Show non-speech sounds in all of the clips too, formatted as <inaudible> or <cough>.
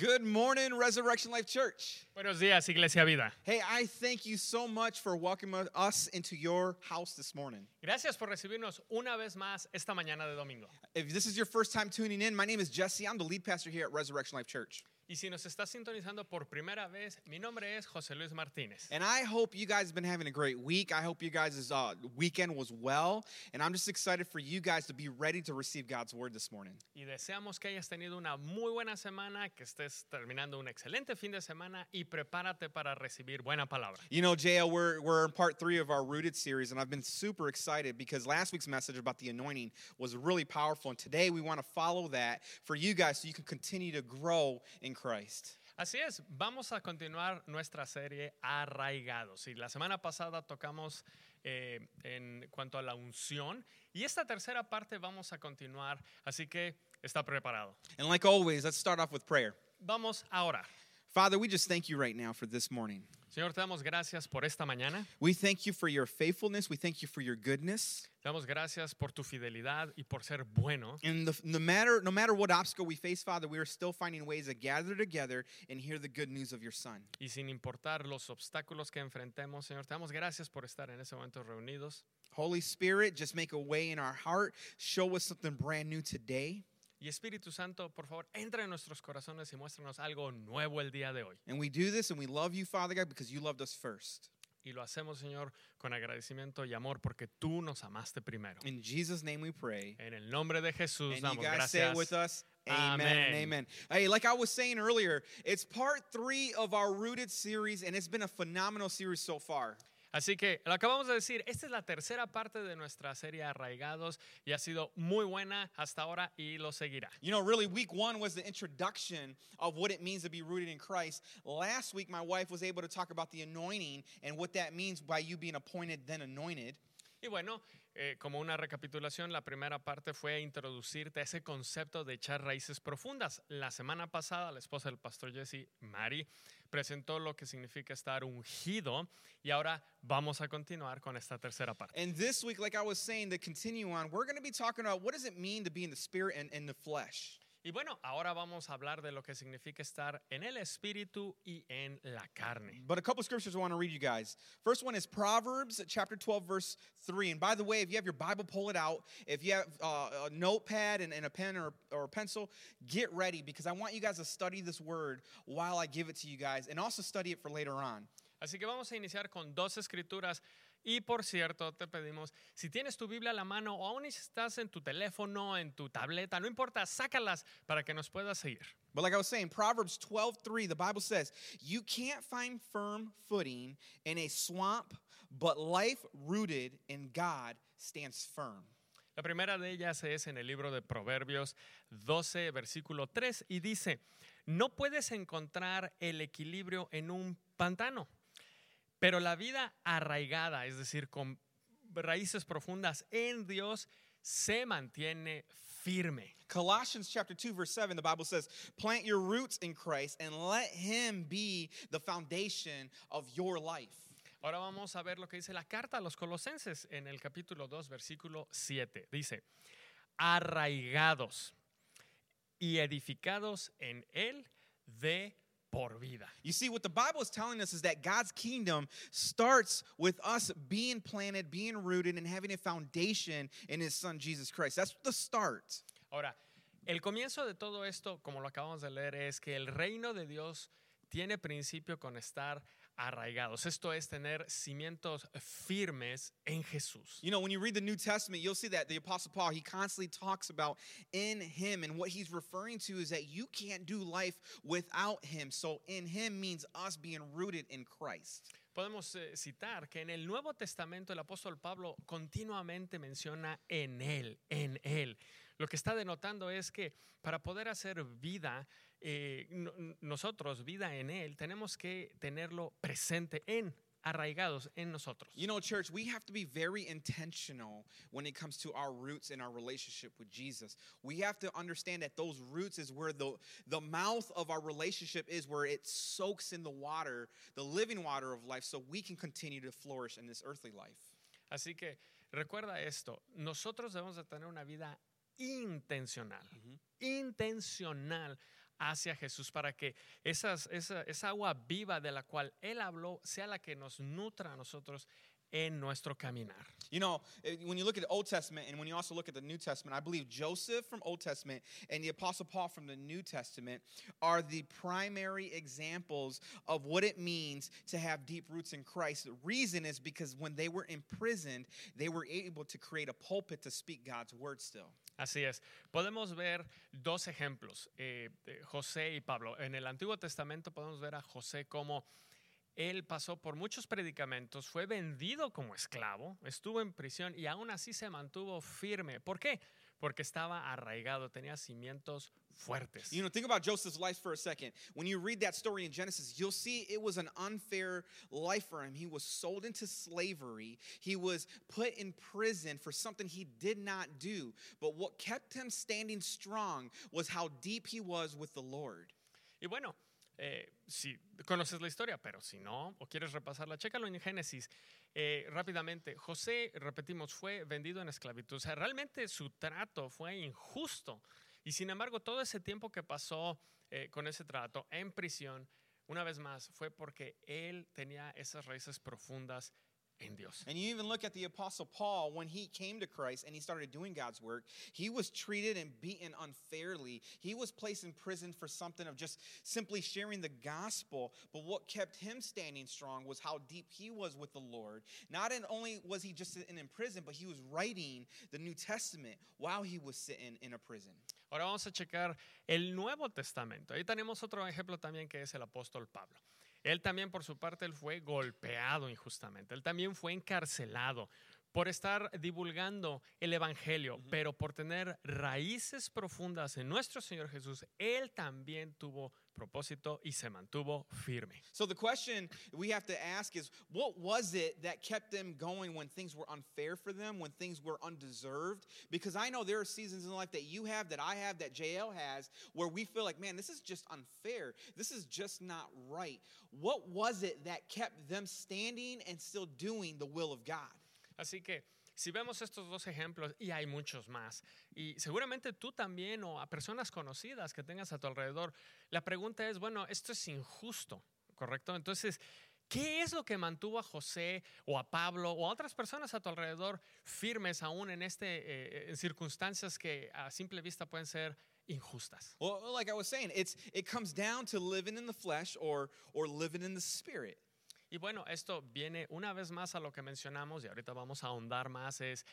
Good morning, Resurrection Life Church. Buenos días, Iglesia Vida. Hey, I thank you so much for welcoming us into your house this morning. Gracias por recibirnos una vez más esta mañana de domingo. If this is your first time tuning in, my name is Jesse. I'm the lead pastor here at Resurrection Life Church. Y si nos está sintonizando por primera vez, mi nombre es José Luis Martínez. And I hope you guys have been having a great week. I hope you guys' uh, weekend was well. And I'm just excited for you guys to be ready to receive God's word this morning. Y deseamos que hayas tenido una muy buena semana, que estés terminando un excelente fin de semana y prepárate para recibir buena palabra. You know, JL, we're, we're in part three of our Rooted series, and I've been super excited because last week's message about the anointing was really powerful. And today we want to follow that for you guys so you can continue to grow in Christ. Así es, vamos a continuar nuestra serie Arraigados. Y la semana pasada tocamos eh, en cuanto a la unción y esta tercera parte vamos a continuar, así que está preparado. And like always, let's start off with prayer. Vamos a orar. Father, we just thank you right now for this morning. Señor, te damos gracias por esta mañana. We thank you for your faithfulness. We thank you for your goodness. Te damos gracias por tu fidelidad y por ser bueno. And the, no matter no matter what obstacle we face, Father, we are still finding ways to gather together and hear the good news of your Son. Y sin importar los obstáculos que enfrentemos, Señor, te damos gracias por estar en ese momento reunidos. Holy Spirit, just make a way in our heart. Show us something brand new today. Y Espíritu Santo, por favor, entra en nuestros corazones y muéstranos algo nuevo el día de hoy. And we do this and we love you, Father God, because you loved us first. Y lo hacemos, Señor, con agradecimiento y amor porque tú nos amaste primero. In Jesus' name we pray. En el nombre de Jesús And you damos guys say it gracias. with us. Amen. Amen. Hey, like I was saying earlier, it's part three of our Rooted series, and it's been a phenomenal series so far. Así que lo acabamos de decir, esta es la tercera parte de nuestra serie Arraigados y ha sido muy buena hasta ahora y lo seguirá. You know, really, week one was the introduction of what it means to be rooted in Christ. Last week, my wife was able to talk about the anointing and what that means by you being appointed, then anointed. Y bueno, eh, como una recapitulación, la primera parte fue introducirte a ese concepto de echar raíces profundas. La semana pasada, la esposa del pastor Jesse, Mari, presentó lo que significa estar ungido y ahora vamos a continuar con esta tercera parte. And this week, like I was saying, to continue on, we're going to be talking about what does it mean to be in the spirit and in the flesh. Y bueno, ahora vamos a hablar de lo que significa estar en el espíritu y en la carne. But a couple scriptures I want to read you guys. First one is Proverbs chapter 12, verse 3. And by the way, if you have your Bible, pull it out. If you have uh, a notepad and, and a pen or, or a pencil, get ready because I want you guys to study this word while I give it to you guys and also study it for later on. Así que vamos a iniciar con dos escrituras. Y por cierto, te pedimos, si tienes tu Biblia a la mano o aún estás en tu teléfono, en tu tableta, no importa, sácalas para que nos puedas seguir. But like I was saying, Proverbs 12, 3, the Bible says, You can't find firm footing in a swamp, but life rooted in God stands firm. La primera de ellas es en el libro de Proverbios 12, versículo 3, y dice, no puedes encontrar el equilibrio en un pantano, pero la vida arraigada, es decir, con raíces profundas en Dios, se mantiene firme. Colossians chapter 2 verse 7 the Bible says plant your roots in Christ and let him be the foundation of your life. Ahora vamos a ver lo que dice la carta a los colosenses en el capítulo 2, versículo 7. Dice, arraigados y edificados en él de por vida. You see what the Bible is telling us is that God's kingdom starts with us being planted, being rooted and having a foundation in his son Jesus Christ. That's the start. Ahora, el comienzo de todo esto, como lo acabamos de leer, es que el reino de Dios tiene principio con estar arraigados. Esto es tener cimientos firmes en Jesús. You know, when you read the New Testament, you'll see that the Apostle Paul, he constantly talks about in him. And what he's referring to is that you can't do life without him. So in him means us being rooted in Christ. Podemos eh, citar que en el Nuevo Testamento el apóstol Pablo continuamente menciona en él, en él. Lo que está denotando es que para poder hacer vida, eh, nosotros, vida en él, tenemos que tenerlo presente en, arraigados en nosotros. You know, church, we have to be very intentional when it comes to our roots and our relationship with Jesus. We have to understand that those roots is where the, the mouth of our relationship is, where it soaks in the water, the living water of life, so we can continue to flourish in this earthly life. Así que recuerda esto, nosotros debemos de tener una vida intencional, intencional hacia Jesús para que esas, esa, esa agua viva de la cual Él habló sea la que nos nutra a nosotros en nuestro caminar. You know, eh, when you look at the Old Testament and when you also look at the New Testament, I believe Joseph from Old Testament and the Apostle Paul from the New Testament are the primary examples of what it means to have deep roots in Christ. The reason is because when they were imprisoned, they were able to create a pulpit to speak God's word still. Así es. Podemos ver dos ejemplos, eh, José y Pablo. En el Antiguo Testamento podemos ver a José como él pasó por muchos predicamentos, fue vendido como esclavo, estuvo en prisión y aún así se mantuvo firme. ¿Por qué? Porque estaba arraigado, tenía cimientos fuertes. You know, think about Joseph's life for a second. When you read that story in Genesis, you'll see it was an unfair life for him. He was sold into slavery, he was put in prison for something he did not do. But what kept him standing strong was how deep he was with the Lord. Y bueno, eh, si conoces la historia, pero si no, o quieres repasarla, chécalo en Génesis. Eh, rápidamente, José, repetimos, fue vendido en esclavitud. O sea, realmente su trato fue injusto. Y sin embargo, todo ese tiempo que pasó eh, con ese trato en prisión, una vez más, fue porque él tenía esas raíces profundas en Dios. And you even look at the Apostle Paul when he came to Christ and he started doing God's work, he was treated and beaten unfairly. He was placed in prison for something of just simply sharing the gospel. But what kept him standing strong was how deep he was with the Lord. Not only was he just in prison, but he was writing the New Testament while he was sitting in a prison. Ahora vamos a checar el Nuevo Testamento. Ahí tenemos otro ejemplo también que es el apóstol Pablo. Él también por su parte él fue golpeado injustamente. Él también fue encarcelado por estar divulgando el evangelio, Ujú. pero por tener raíces profundas en nuestro Señor Jesús, él también tuvo propósito y se mantuvo firme. So the question we have to ask is what was it that kept them going when things were unfair for them, when things were undeserved? Because I know there are seasons in life that you have, that I have, that JL has, where we feel like, man, this is just unfair. This is just not right. What was it that kept them standing and still doing the will of God? Así que si vemos estos dos ejemplos, y hay muchos más, y seguramente tú también o a personas conocidas que tengas a tu alrededor, la pregunta es, bueno, esto es injusto, ¿correcto? Entonces, ¿qué es lo que mantuvo a José o a Pablo o a otras personas a tu alrededor firmes aún en, este, eh, en circunstancias que a simple vista pueden ser injustas? Well, like I was saying, it's it comes down to living in the flesh or or living in the spirit. Y bueno, esto viene una vez más a lo que mencionamos y ahorita vamos a ahondar más, es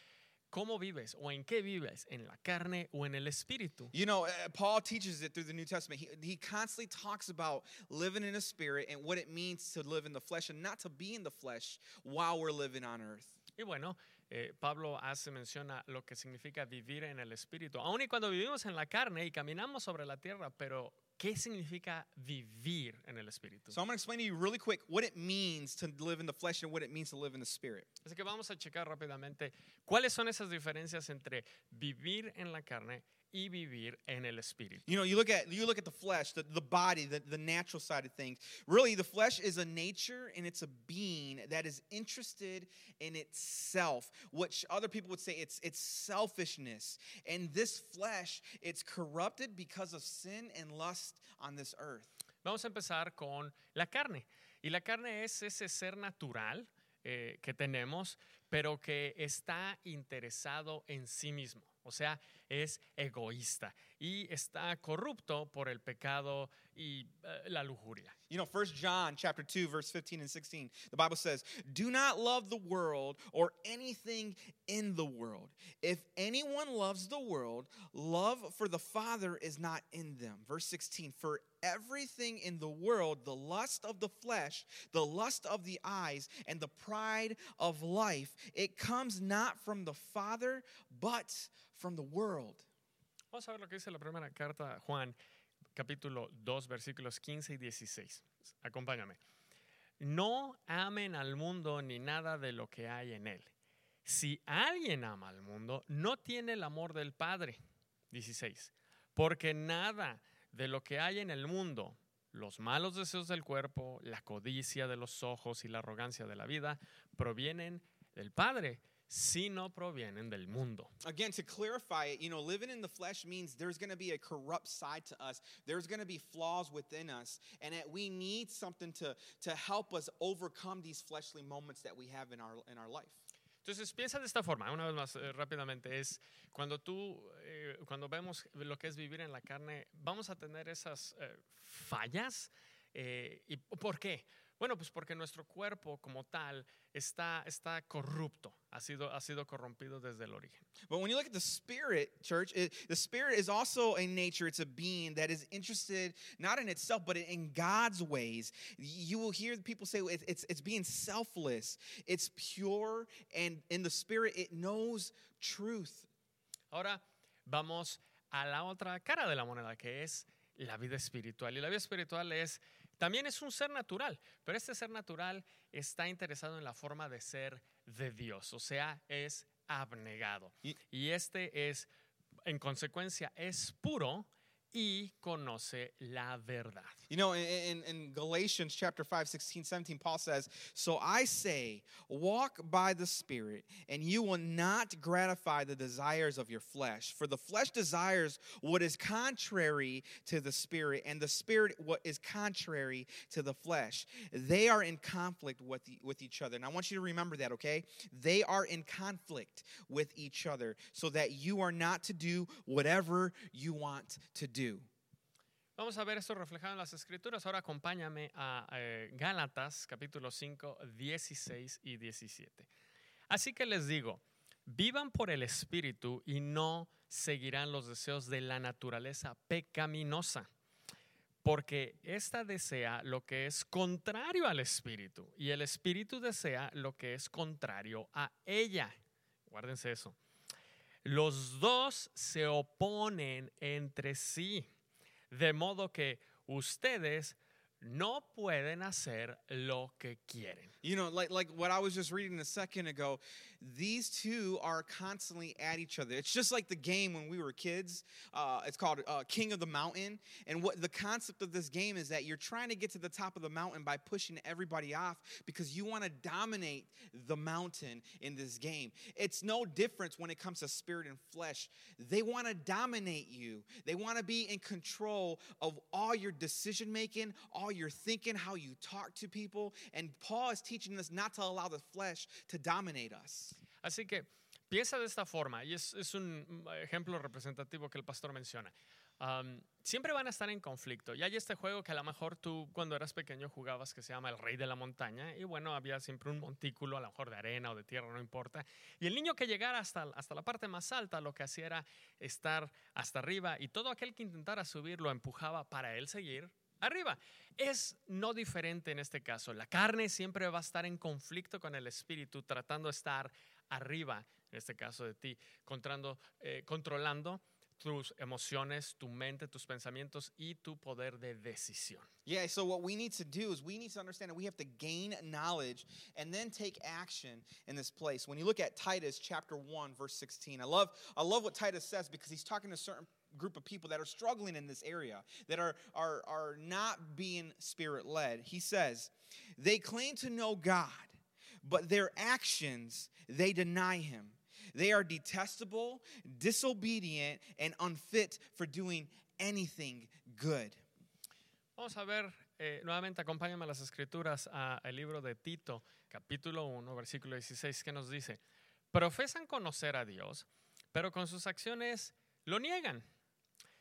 cómo vives o en qué vives, en la carne o en el espíritu. You know, uh, Paul teaches it through the New Testament. He, he constantly talks about living in the spirit and what it means to live in the flesh and not to be in the flesh while we're living on earth. Y bueno, eh, Pablo hace mención a lo que significa vivir en el espíritu, aun y cuando vivimos en la carne y caminamos sobre la tierra, pero ¿qué significa vivir en el espíritu? So I'm going to explain to you really quick what it means to live in the flesh and what it means to live in the spirit. Así que vamos a checar rápidamente cuáles son esas diferencias entre vivir en la carne y vivir en el espíritu. You know, you look at you look at the flesh, the, the body, the, the natural side of things. Really, the flesh is a nature and it's a being that is interested in itself, which other people would say it's it's selfishness. And this flesh, it's corrupted because of sin and lust on this earth. Vamos a empezar con la carne. Y la carne es ese ser natural eh, que tenemos, pero que está interesado en sí mismo. O sea, es egoísta y está corrupto por el pecado y eh, la lujuria. You know, First John chapter 2 verse 15 and 16. The Bible says, "Do not love the world or anything in the world. If anyone loves the world, love for the Father is not in them." Verse 16, "For everything in the world, the lust of the flesh, the lust of the eyes, and the pride of life, it comes not from the Father, but from the world." Vamos a ver lo que dice la primera carta Juan, capítulo 2, versículos 15 y 16. Acompáñame. No amen al mundo ni nada de lo que hay en él. Si alguien ama al mundo, no tiene el amor del Padre. 16. Porque nada de lo que hay en el mundo, los malos deseos del cuerpo, la codicia de los ojos y la arrogancia de la vida, provienen del Padre, sino provienen del mundo. Again, to clarify it, you know, living in the flesh means there's going to be a corrupt side to us. There's going to be flaws within us, and that we need something to to help us overcome these fleshly moments that we have in our in our life. Entonces piensa de esta forma, una vez más eh, rápidamente, es cuando tú, eh, cuando vemos lo que es vivir en la carne, vamos a tener esas eh, fallas. eh, ¿Y por qué? Bueno, pues porque nuestro cuerpo como tal está, está corrupto, ha sido, ha sido corrompido desde el origen. But when you look at the spirit, church, it, the spirit is also a nature. It's a being that is interested not in itself, but in God's ways. You will hear people say it's, it's, it's being selfless, it's pure, and in the spirit, it knows truth. Ahora vamos a la otra cara de la moneda, que es la vida espiritual. Y la vida espiritual es, también es un ser natural, pero este ser natural está interesado en la forma de ser de Dios, o sea, es abnegado. Y- Y este es, en consecuencia, es puro y conoce la verdad. You know, in, in, Galatians chapter 5, 16, 17, Paul says, So I say, walk by the Spirit, and you will not gratify the desires of your flesh. For the flesh desires what is contrary to the Spirit, and the Spirit what is contrary to the flesh. They are in conflict with, the, with each other. And I want you to remember that, okay? They are in conflict with each other, so that you are not to do whatever you want to do. Vamos a ver esto reflejado en las escrituras. Ahora acompáñame a eh, Gálatas capítulo 5, 16 y 17. Así que les digo, vivan por el Espíritu y no seguirán los deseos de la naturaleza pecaminosa. Porque ésta desea lo que es contrario al Espíritu y el Espíritu desea lo que es contrario a ella. Guárdense eso. Los dos se oponen entre sí, de modo que ustedes no pueden hacer lo que quieren. You know, like like what I was just reading a second ago, these two are constantly at each other. It's just like the game when we were kids. Uh, it's called uh, King of the Mountain, and what the concept of this game is that you're trying to get to the top of the mountain by pushing everybody off because you want to dominate the mountain in this game. It's no difference when it comes to spirit and flesh. They want to dominate you. They want to be in control of all your decision making, all your thinking, how you talk to people. And Paul is teaching us not to allow the flesh to dominate us. Así que piensa de esta forma, y es, es un mm, ejemplo representativo que el pastor menciona. Am, siempre van a estar en conflicto. Y hay este juego que a lo mejor tú cuando eras pequeño jugabas que se llama el rey de la montaña. Y bueno, había siempre un montículo, a lo mejor de arena o de tierra, no importa. Y el niño que llegara hasta, hasta la parte más alta, lo que hacía era estar hasta arriba. Y todo aquel que intentara subir lo empujaba para él seguir arriba. Es no diferente en este caso. La carne siempre va a estar en conflicto con el espíritu, tratando de estar arriba, en este caso de ti, eh, controlando tus emociones, tu mente, tus pensamientos y tu poder de decisión. Yeah, so what we need to do is we need to understand that we have to gain knowledge and then take action in this place. When you look at Titus chapter 1 verse 16. I love I love what Titus says because he's talking to certain group of people that are struggling in this area that are are are not being spirit led. He says, "They claim to know God, but their actions they deny him. They are detestable, disobedient, and unfit for doing anything good." Vamos a ver eh, nuevamente, acompáñame a las escrituras, al libro de Tito, capítulo 1, versículo 16, que nos dice, profesan conocer a Dios, pero con sus acciones lo niegan.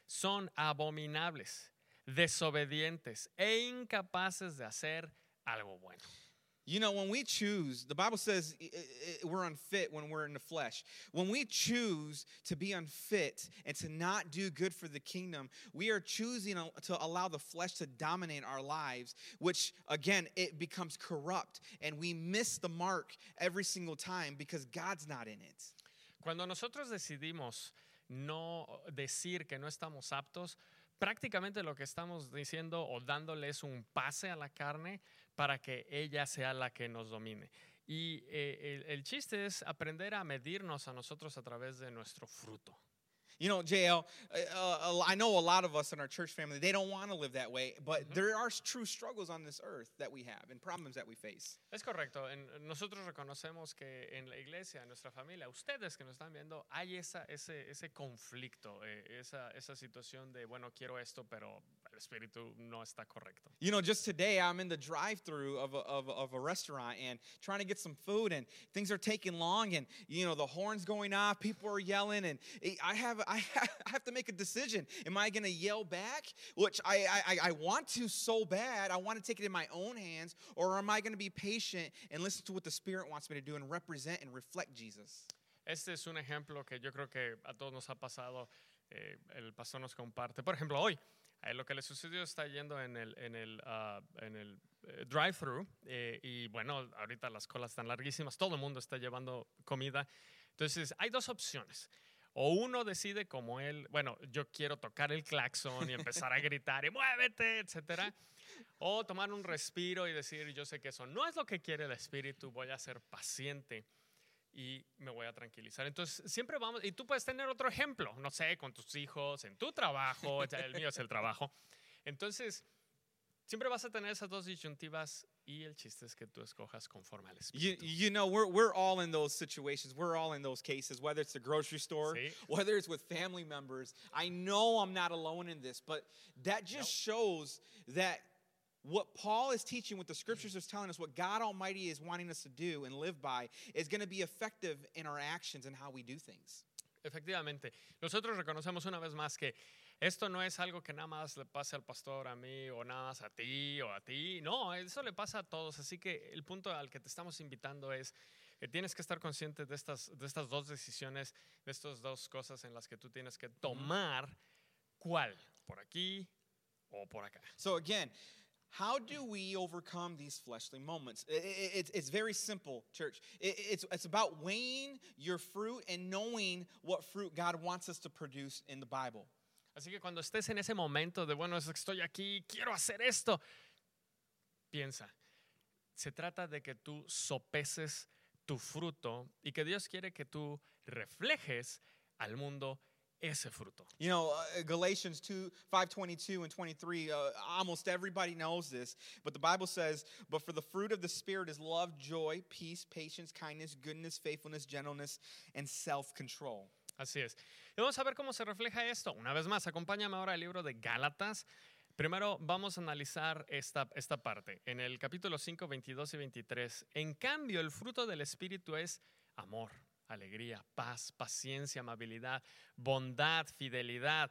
Son abominables, desobedientes e incapaces de hacer algo bueno. You know, when we choose, the Bible says i- i- i- we're unfit when we're in the flesh. When we choose to be unfit and to not do good for the kingdom, we are choosing to allow the flesh to dominate our lives, which again, it becomes corrupt and we miss the mark every single time because God's not in it. Cuando nosotros decidimos no decir que no estamos aptos, prácticamente lo que estamos diciendo o dándole es un pase a la carne para que ella sea la que nos domine. Y eh, el, el chiste es aprender a medirnos a nosotros a través de nuestro fruto. You know, JL, uh, uh, I know a lot of us in our church family, they don't want to live that way, but there are true struggles on this earth that we have and problems that we face. Es correcto. En- nosotros reconocemos que en la iglesia, en nuestra familia, ustedes que nos están viendo, hay esa, ese, ese conflicto, eh, esa, esa situación de, bueno, quiero esto, pero el espíritu no está correcto. You know, just today I'm in the drive through of a, of, a- of a restaurant and trying to get some food, and things are taking long, and, you know, the horn's going off, people are yelling, and I have, <laughs> I have, to make a decision. Am I going to yell back, which I, I, I- want to so bad, I want to take it in my own hands, or am I going to be patient and listen to what the Spirit wants me to do and represent and reflect Jesus? Este es un ejemplo que yo creo que a todos nos ha pasado. eh, el pastor nos comparte. Por ejemplo, hoy, él lo que le sucedió está yendo en el, en el, ah, en el eh, drive-thru eh, y bueno, ahorita las colas están larguísimas, todo el mundo está llevando comida. Entonces, hay dos opciones. O uno decide como él, bueno, yo quiero tocar el claxon y empezar a gritar y muévete, etcétera. O tomar un respiro y decir, yo sé que eso no es lo que quiere el espíritu, voy a ser paciente y me voy a tranquilizar. Entonces, siempre vamos, y tú puedes tener otro ejemplo, no sé, con tus hijos, en tu trabajo, el mío es el trabajo. Entonces, siempre vas a tener esas dos disyuntivas y el chiste es que tú escojas conforme al You, espíritu. you know, we're, we're all in those situations. We're all in those cases, whether it's the grocery store, Sí. whether it's with family members. I know I'm not alone in this, but that just shows that what Paul is teaching, what the scriptures is telling us, what God Almighty is wanting us to do and live by, is going to be effective in our actions and how we do things. Efectivamente, nosotros reconocemos una vez más que esto no es algo que nada más le pase al pastor, a mí, o nada más a ti o a ti. No, eso le pasa a todos. Así que el punto al que te estamos invitando es que tienes que estar consciente de estas, de estas dos decisiones, de estas dos cosas en las que tú tienes que tomar. ¿Cuál? ¿Por aquí o por acá? So, again, how do we overcome these fleshly moments? It's, it's very simple, church. It's about weighing your fruit and knowing what fruit God wants us to produce in the Bible. Así que cuando estés en ese momento de, bueno, estoy aquí, quiero hacer esto, piensa, se trata de que tú sopeses tu fruto y que Dios quiere que tú reflejes al mundo ese fruto. You know, uh, Galatians 2, 5, 22 and 23, uh, almost everybody knows this, but the Bible says, But for the fruit of the Spirit is love, joy, peace, patience, kindness, goodness, faithfulness, gentleness, and self control. Así es. Vamos a ver cómo se refleja esto. Una vez más, acompáñame ahora al libro de Gálatas. Primero vamos a analizar esta, esta parte. En el capítulo 5, 22 y 23. En cambio, el fruto del Espíritu es amor, alegría, paz, paciencia, amabilidad, bondad, fidelidad,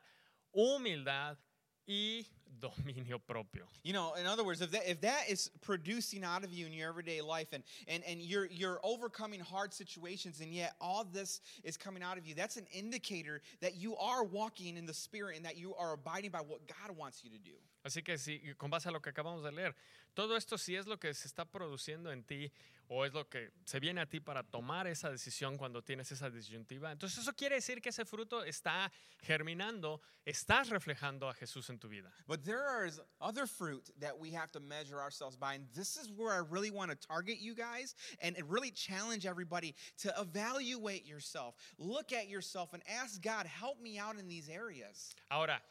humildad y <laughs> dominio propio. You know, in other words, if that, if that is producing out of you in your everyday life and, and, and you're, you're overcoming hard situations and yet all this is coming out of you, that's an indicator that you are walking in the Spirit and that you are abiding by what God wants you to do. Así que si, con base a lo que acabamos de leer, todo esto si es lo que se está produciendo en ti o es lo que se viene a ti para tomar esa decisión cuando tienes esa disyuntiva, entonces eso quiere decir que ese fruto está germinando, estás reflejando a Jesús en tu vida. But there is other fruit that we have to measure ourselves by. And this is where I really want to target you guys and and really challenge everybody to evaluate yourself, look at yourself, and ask God, help me out in these areas. Ahora,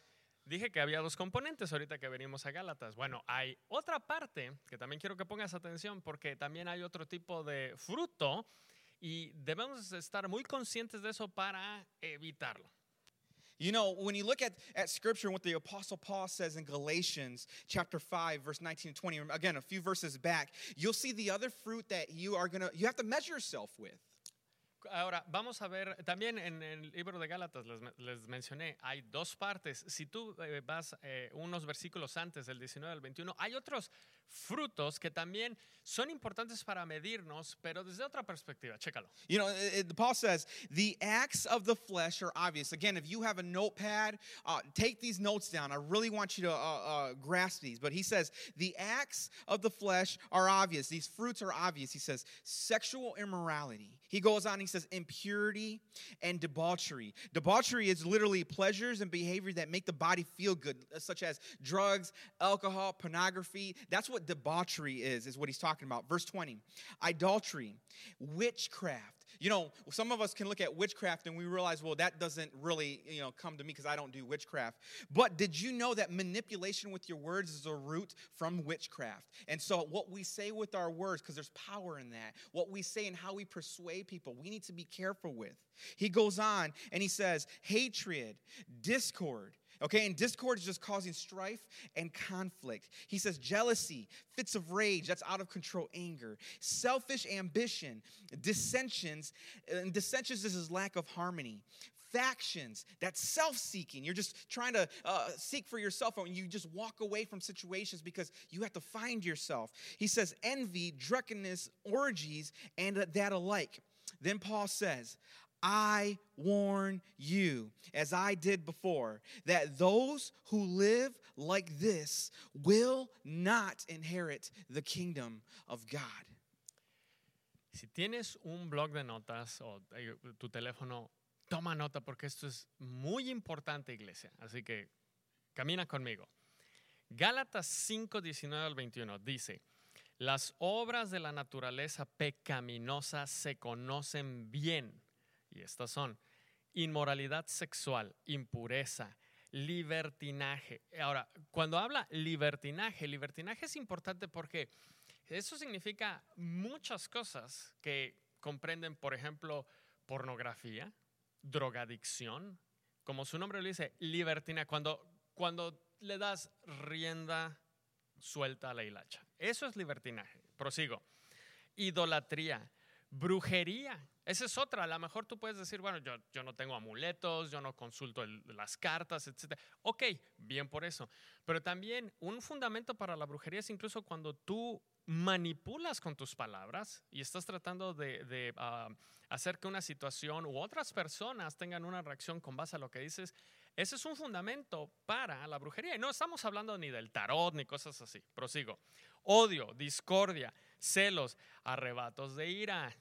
dije que había dos componentes ahorita que venimos a Gálatas. Bueno, hay otra parte que también quiero que pongas atención porque también hay otro tipo de fruto y debemos estar muy conscientes de eso para evitarlo. You know, when you look at, at scripture and what the Apostle Paul says in Galatians chapter 5, verse 19 and 20, again, a few verses back, you'll see the other fruit that you are going to, you have to measure yourself with. Ahora, vamos a ver, también en el libro de Gálatas les, mencioné, hay dos partes. Si tú eh, vas eh, unos versículos antes, del 19 al 21, hay otros frutos que también son importantes para medirnos, pero desde otra perspectiva. Chécalo. You know, it, it- Paul says, the acts of the flesh are obvious. Again, if you have a notepad, uh, take these notes down. I really want you to uh, uh, grasp these. But he says, the acts of the flesh are obvious. These fruits are obvious. He says, sexual immorality. He goes on, he says, impurity and debauchery. Debauchery is literally pleasures and behavior that make the body feel good, such as drugs, alcohol, pornography. That's what debauchery is, is what he's talking about. Verse 20 idolatry, witchcraft, You know, some of us can look at witchcraft and we realize, well, that doesn't really, you know, come to me because I don't do witchcraft. But did you know that manipulation with your words is a root from witchcraft? And so, what we say with our words, because there's power in that, what we say and how we persuade people, we need to be careful with. He goes on and he says, hatred, discord, Okay, and discord is just causing strife and conflict. He says jealousy, fits of rage, that's out of control anger, selfish ambition, dissensions, and dissensions is his lack of harmony. Factions, that's self seeking. You're just trying to uh, seek for yourself and you just walk away from situations because you have to find yourself. He says envy, drunkenness, orgies, and that alike. Then Paul says, I warn you, as I did before, that those who live like this will not inherit the kingdom of God. Si tienes un blog de notas o eh, tu teléfono, toma nota porque esto es muy importante, iglesia. Así que camina conmigo. Gálatas 5, 19 al 21 dice, las obras de la naturaleza pecaminosa se conocen bien y estas son inmoralidad sexual, impureza, libertinaje. Ahora, cuando habla libertinaje, libertinaje es importante porque eso significa muchas cosas que comprenden, por ejemplo, pornografía, drogadicción, como su nombre lo dice, libertina, cuando, cuando le das rienda suelta a la hilacha. Eso es libertinaje. Prosigo. Idolatría, brujería, esa es otra. A lo mejor tú puedes decir, bueno, yo, yo no tengo amuletos, yo no consulto las cartas, etc. Ok, bien por eso. Pero también un fundamento para la brujería es incluso cuando tú manipulas con tus palabras y estás tratando de, ah, hacer que una situación u otras personas tengan una reacción con base a lo que dices. Ese es un fundamento para la brujería. Y no estamos hablando ni del tarot ni cosas así. Prosigo. Odio, discordia, celos, arrebatos de ira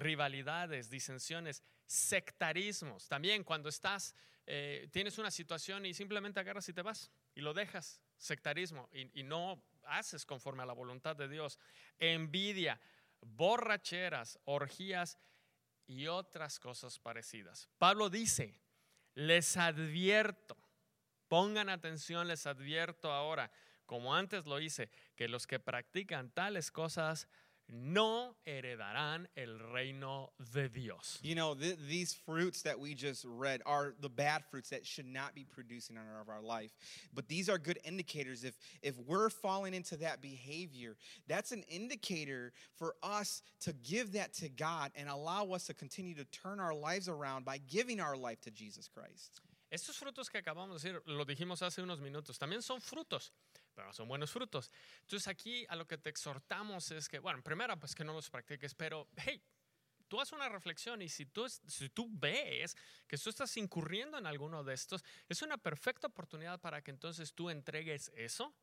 rivalidades, disensiones, sectarismos. También cuando estás, eh, tienes una situación y simplemente agarras y te vas y lo dejas, sectarismo, y, y no haces conforme a la voluntad de Dios. Envidia, borracheras, orgías y otras cosas parecidas. Pablo dice, les advierto, pongan atención, les advierto ahora, como antes lo hice, que los que practican tales cosas no heredarán el reino de Dios. You know, th- these fruits that we just read are the bad fruits that should not be producing in our, our life. But these are good indicators. If if we're falling into that behavior, that's an indicator for us to give that to God and allow us to continue to turn our lives around by giving our life to Jesus Christ. Estos frutos que acabamos de decir, lo dijimos hace unos minutos, también son frutos. Son buenos frutos. Entonces aquí a lo que te exhortamos es que, bueno, primero pues que no los practiques, pero hey, tú haces una reflexión y si tú, si tú ves que tú estás incurriendo en alguno de estos, es una perfecta oportunidad para que entonces tú entregues eso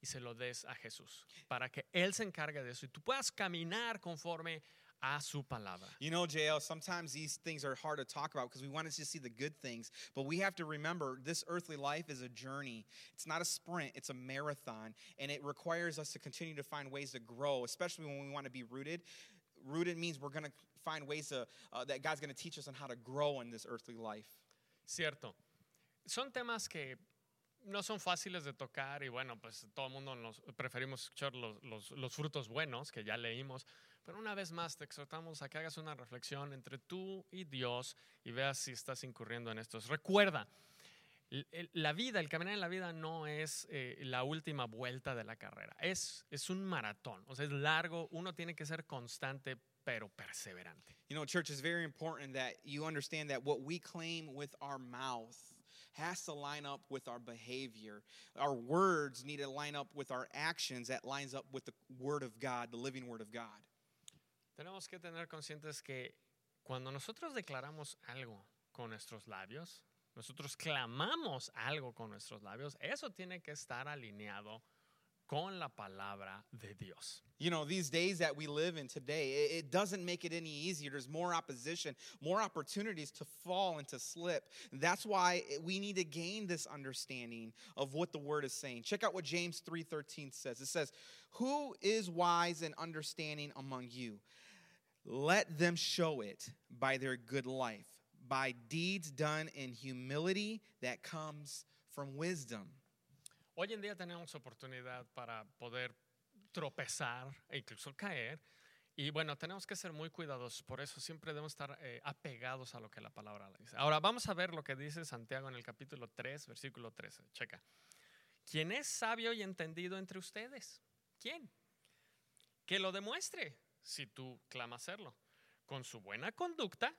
y se lo des a Jesús, para que Él se encargue de eso y tú puedas caminar conforme a su palabra. You know, JL, sometimes these things are hard to talk about because we want to just see the good things. But we have to remember this earthly life is a journey. It's not a sprint, it's a marathon. And it requires us to continue to find ways to grow, especially when we want to be rooted. Rooted means we're going to find ways to, uh, that God's going to teach us on how to grow in this earthly life. Cierto. Son temas que no son fáciles de tocar y bueno, pues todo el mundo nos preferimos escuchar los, los, frutos buenos que ya leímos, Pero una vez más te exhortamos a que hagas una reflexión entre tú y Dios y veas si estás incurriendo en estos. Recuerda, la vida, el caminar en la vida no es eh, la última vuelta de la carrera, es, es un maratón, o sea, es largo, uno tiene que ser constante pero perseverante. You know, church is very important that you understand that what we claim with our mouth has to line up with our behavior. Our words need to line up with our actions that lines up with the word of God, the living word of God. Tenemos que tener conscientes que cuando nosotros declaramos algo con nuestros labios, nosotros clamamos algo con nuestros labios, eso tiene que estar alineado con la palabra de Dios. You know, these days that we live in today, it, doesn't make it any easier. There's more opposition, more opportunities to fall and to slip. That's why we need to gain this understanding of what the word is saying. Check out what James 3:13 says. It says, "Who is wise and understanding among you? let them show it by their good life, by deeds done in humility that comes from wisdom. Hoy en día tenemos oportunidad para poder tropezar e incluso caer. Y bueno, tenemos que ser muy cuidadosos, por eso siempre debemos estar eh, apegados a lo que la palabra dice. Ahora vamos a ver lo que dice Santiago en el capítulo 3, versículo 13. Checa. ¿Quién es sabio y entendido entre ustedes? ¿Quién? Que lo demuestre, si tú clamas hacerlo, con su buena conducta,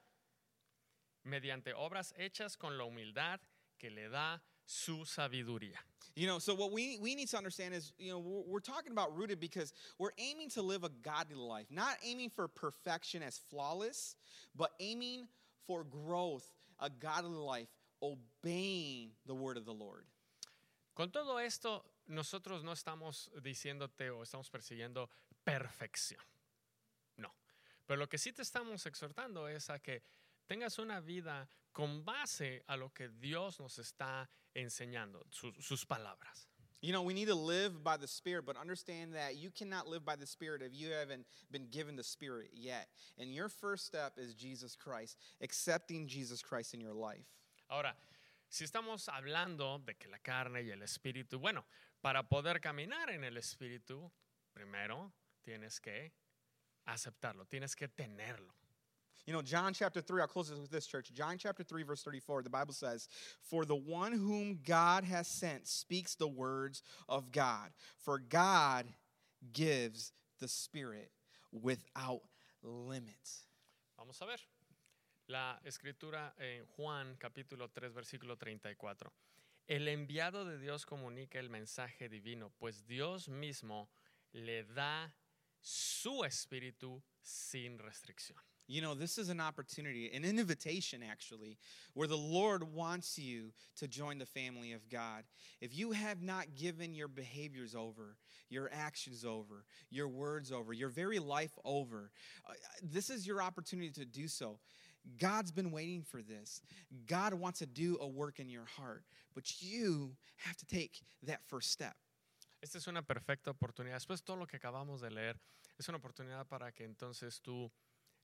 mediante obras hechas con la humildad que le da su sabiduría. You know, so what we, we need to understand is, you know, we're, we're talking about rooted because we're aiming to live a godly life, not aiming for perfection as flawless, but aiming for growth, a godly life, obeying the word of the Lord. Con todo esto, nosotros no estamos diciéndote o estamos persiguiendo perfección. No. Pero lo que sí te estamos exhortando es a que tengas una vida con base a lo que Dios nos está enseñando, su- sus palabras. You know, we need to live by the Spirit, but understand that you cannot live by the Spirit if you haven't been given the Spirit yet. And your first step is Jesus Christ, accepting Jesus Christ in your life. Ahora, si estamos hablando de que la carne y el espíritu, bueno, para poder caminar en el espíritu, primero tienes que aceptarlo, tienes que tenerlo. You know, John chapter 3, I'll close this with this church. John chapter 3, verse 34, the Bible says, For the one whom God has sent speaks the words of God, for God gives the Spirit without limit. Vamos a ver. La escritura en Juan capítulo 3 versículo 34. El enviado de Dios comunica el mensaje divino, pues Dios mismo le da su espíritu sin restricción. You know, this is an opportunity, an invitation actually, where the Lord wants you to join the family of God. If you have not given your behaviors over, your actions over, your words over, your very life over, uh, this is your opportunity to do so. God's been waiting for this. God wants to do a work in your heart, but you have to take that first step. Esta es una perfecta oportunidad. Después de todo lo que acabamos de leer, es una oportunidad para que entonces tú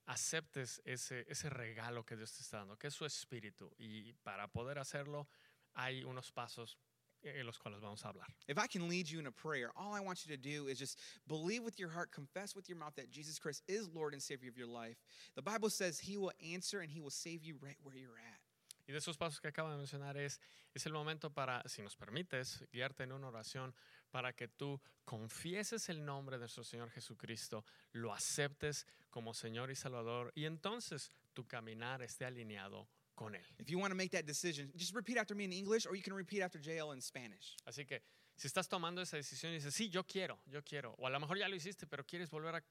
aceptes ese, ese regalo que Dios te está dando, que es su espíritu. Y para poder hacerlo, hay unos pasos en los cuales vamos a hablar. If I can lead you in a prayer, all I want you to do is just believe with your heart, confess with your mouth that Jesus Christ is Lord and Savior of your life. The Bible says He will answer and He will save you right where you're at. Y de esos pasos que acabo de mencionar es, es el momento para, si nos permites, guiarte en una oración para que tú confieses el nombre de nuestro Señor Jesucristo, lo aceptes como Señor y Salvador y entonces tu caminar esté alineado con Él. If you want to make that decision, just repeat after me in English or you can repeat after JL in Spanish. Así que si estás tomando esa decisión y dices, sí, yo quiero, yo quiero, o a lo mejor ya lo hiciste, pero quieres volver a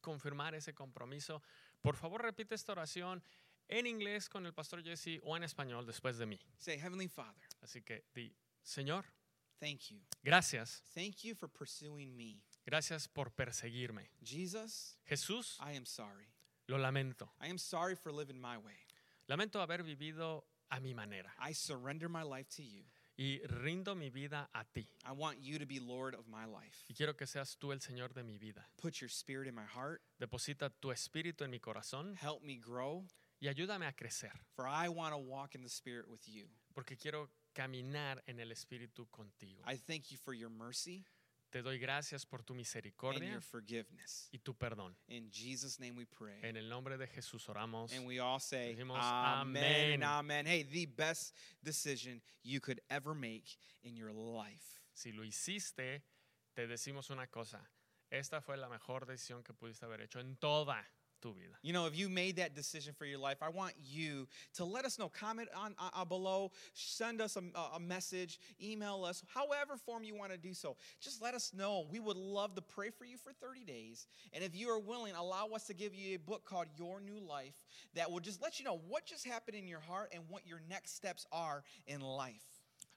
confirmar ese compromiso, por favor repite esta oración en inglés con el pastor Jesse o en español después de mí. Say, Heavenly Father, Así que di, Señor, thank you. gracias, Thank you for pursuing me. gracias por perseguirme. Jesus, Jesús, I am sorry. lo lamento. I am sorry for living my way. Lamento haber vivido a mi manera I surrender my life to you. y rindo mi vida a ti. I want you to be Lord of my life. Y quiero que seas tú el Señor de mi vida. Put your spirit in my heart. Deposita tu espíritu en mi corazón Help me grow, y ayúdame a crecer, for I want to walk in the spirit with you. porque quiero caminar en el espíritu contigo. I thank you for your mercy Te doy gracias por tu and misericordia your forgiveness. y tu perdón. In Jesus' name we pray. En el nombre de Jesús oramos. And we all say, Decimos, Amen amén. Amen. Hey, the best decision you could ever make in your life. Si lo hiciste, te decimos una cosa. Esta fue la mejor decisión que pudiste haber hecho en toda tu vida. You know, if you made that decision for your life, I want you to let us know. Comment on uh, uh, below, send us a, a message, email us, however form you want to do so. Just let us know. We would love to pray for you for 30 days. And if you are willing, allow us to give you a book called Your New Life that will just let you know what just happened in your heart and what your next steps are in life.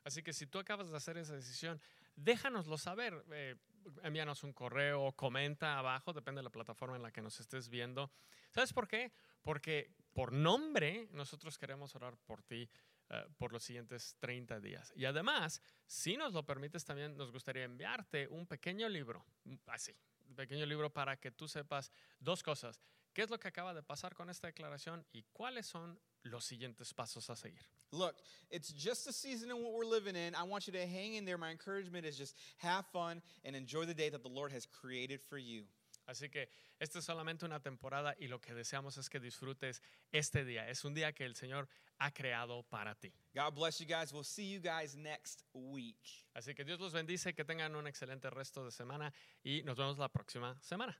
Así que si tú acabas de hacer esa decisión, déjanoslo saber. Eh, envíanos un correo, comenta abajo, depende de la plataforma en la que nos estés viendo. ¿Sabes por qué? Porque por nombre nosotros queremos orar por ti eh, por los siguientes 30 días. Y además, si nos lo permites, también nos gustaría enviarte un pequeño libro, así, un pequeño libro para que tú sepas dos cosas. qué es lo que acaba de pasar con esta declaración y cuáles son los siguientes pasos a seguir. Look, it's just a season in what we're living in. I want you to hang in there. My encouragement is just have fun and enjoy the day that the Lord has created for you. Así que esta es solamente una temporada y lo que deseamos es que disfrutes este día. Es un día que el Señor ha creado para ti. God bless you guys. We'll see you guys next week. Así que Dios los bendice, que tengan un excelente resto de semana y nos vemos la próxima semana.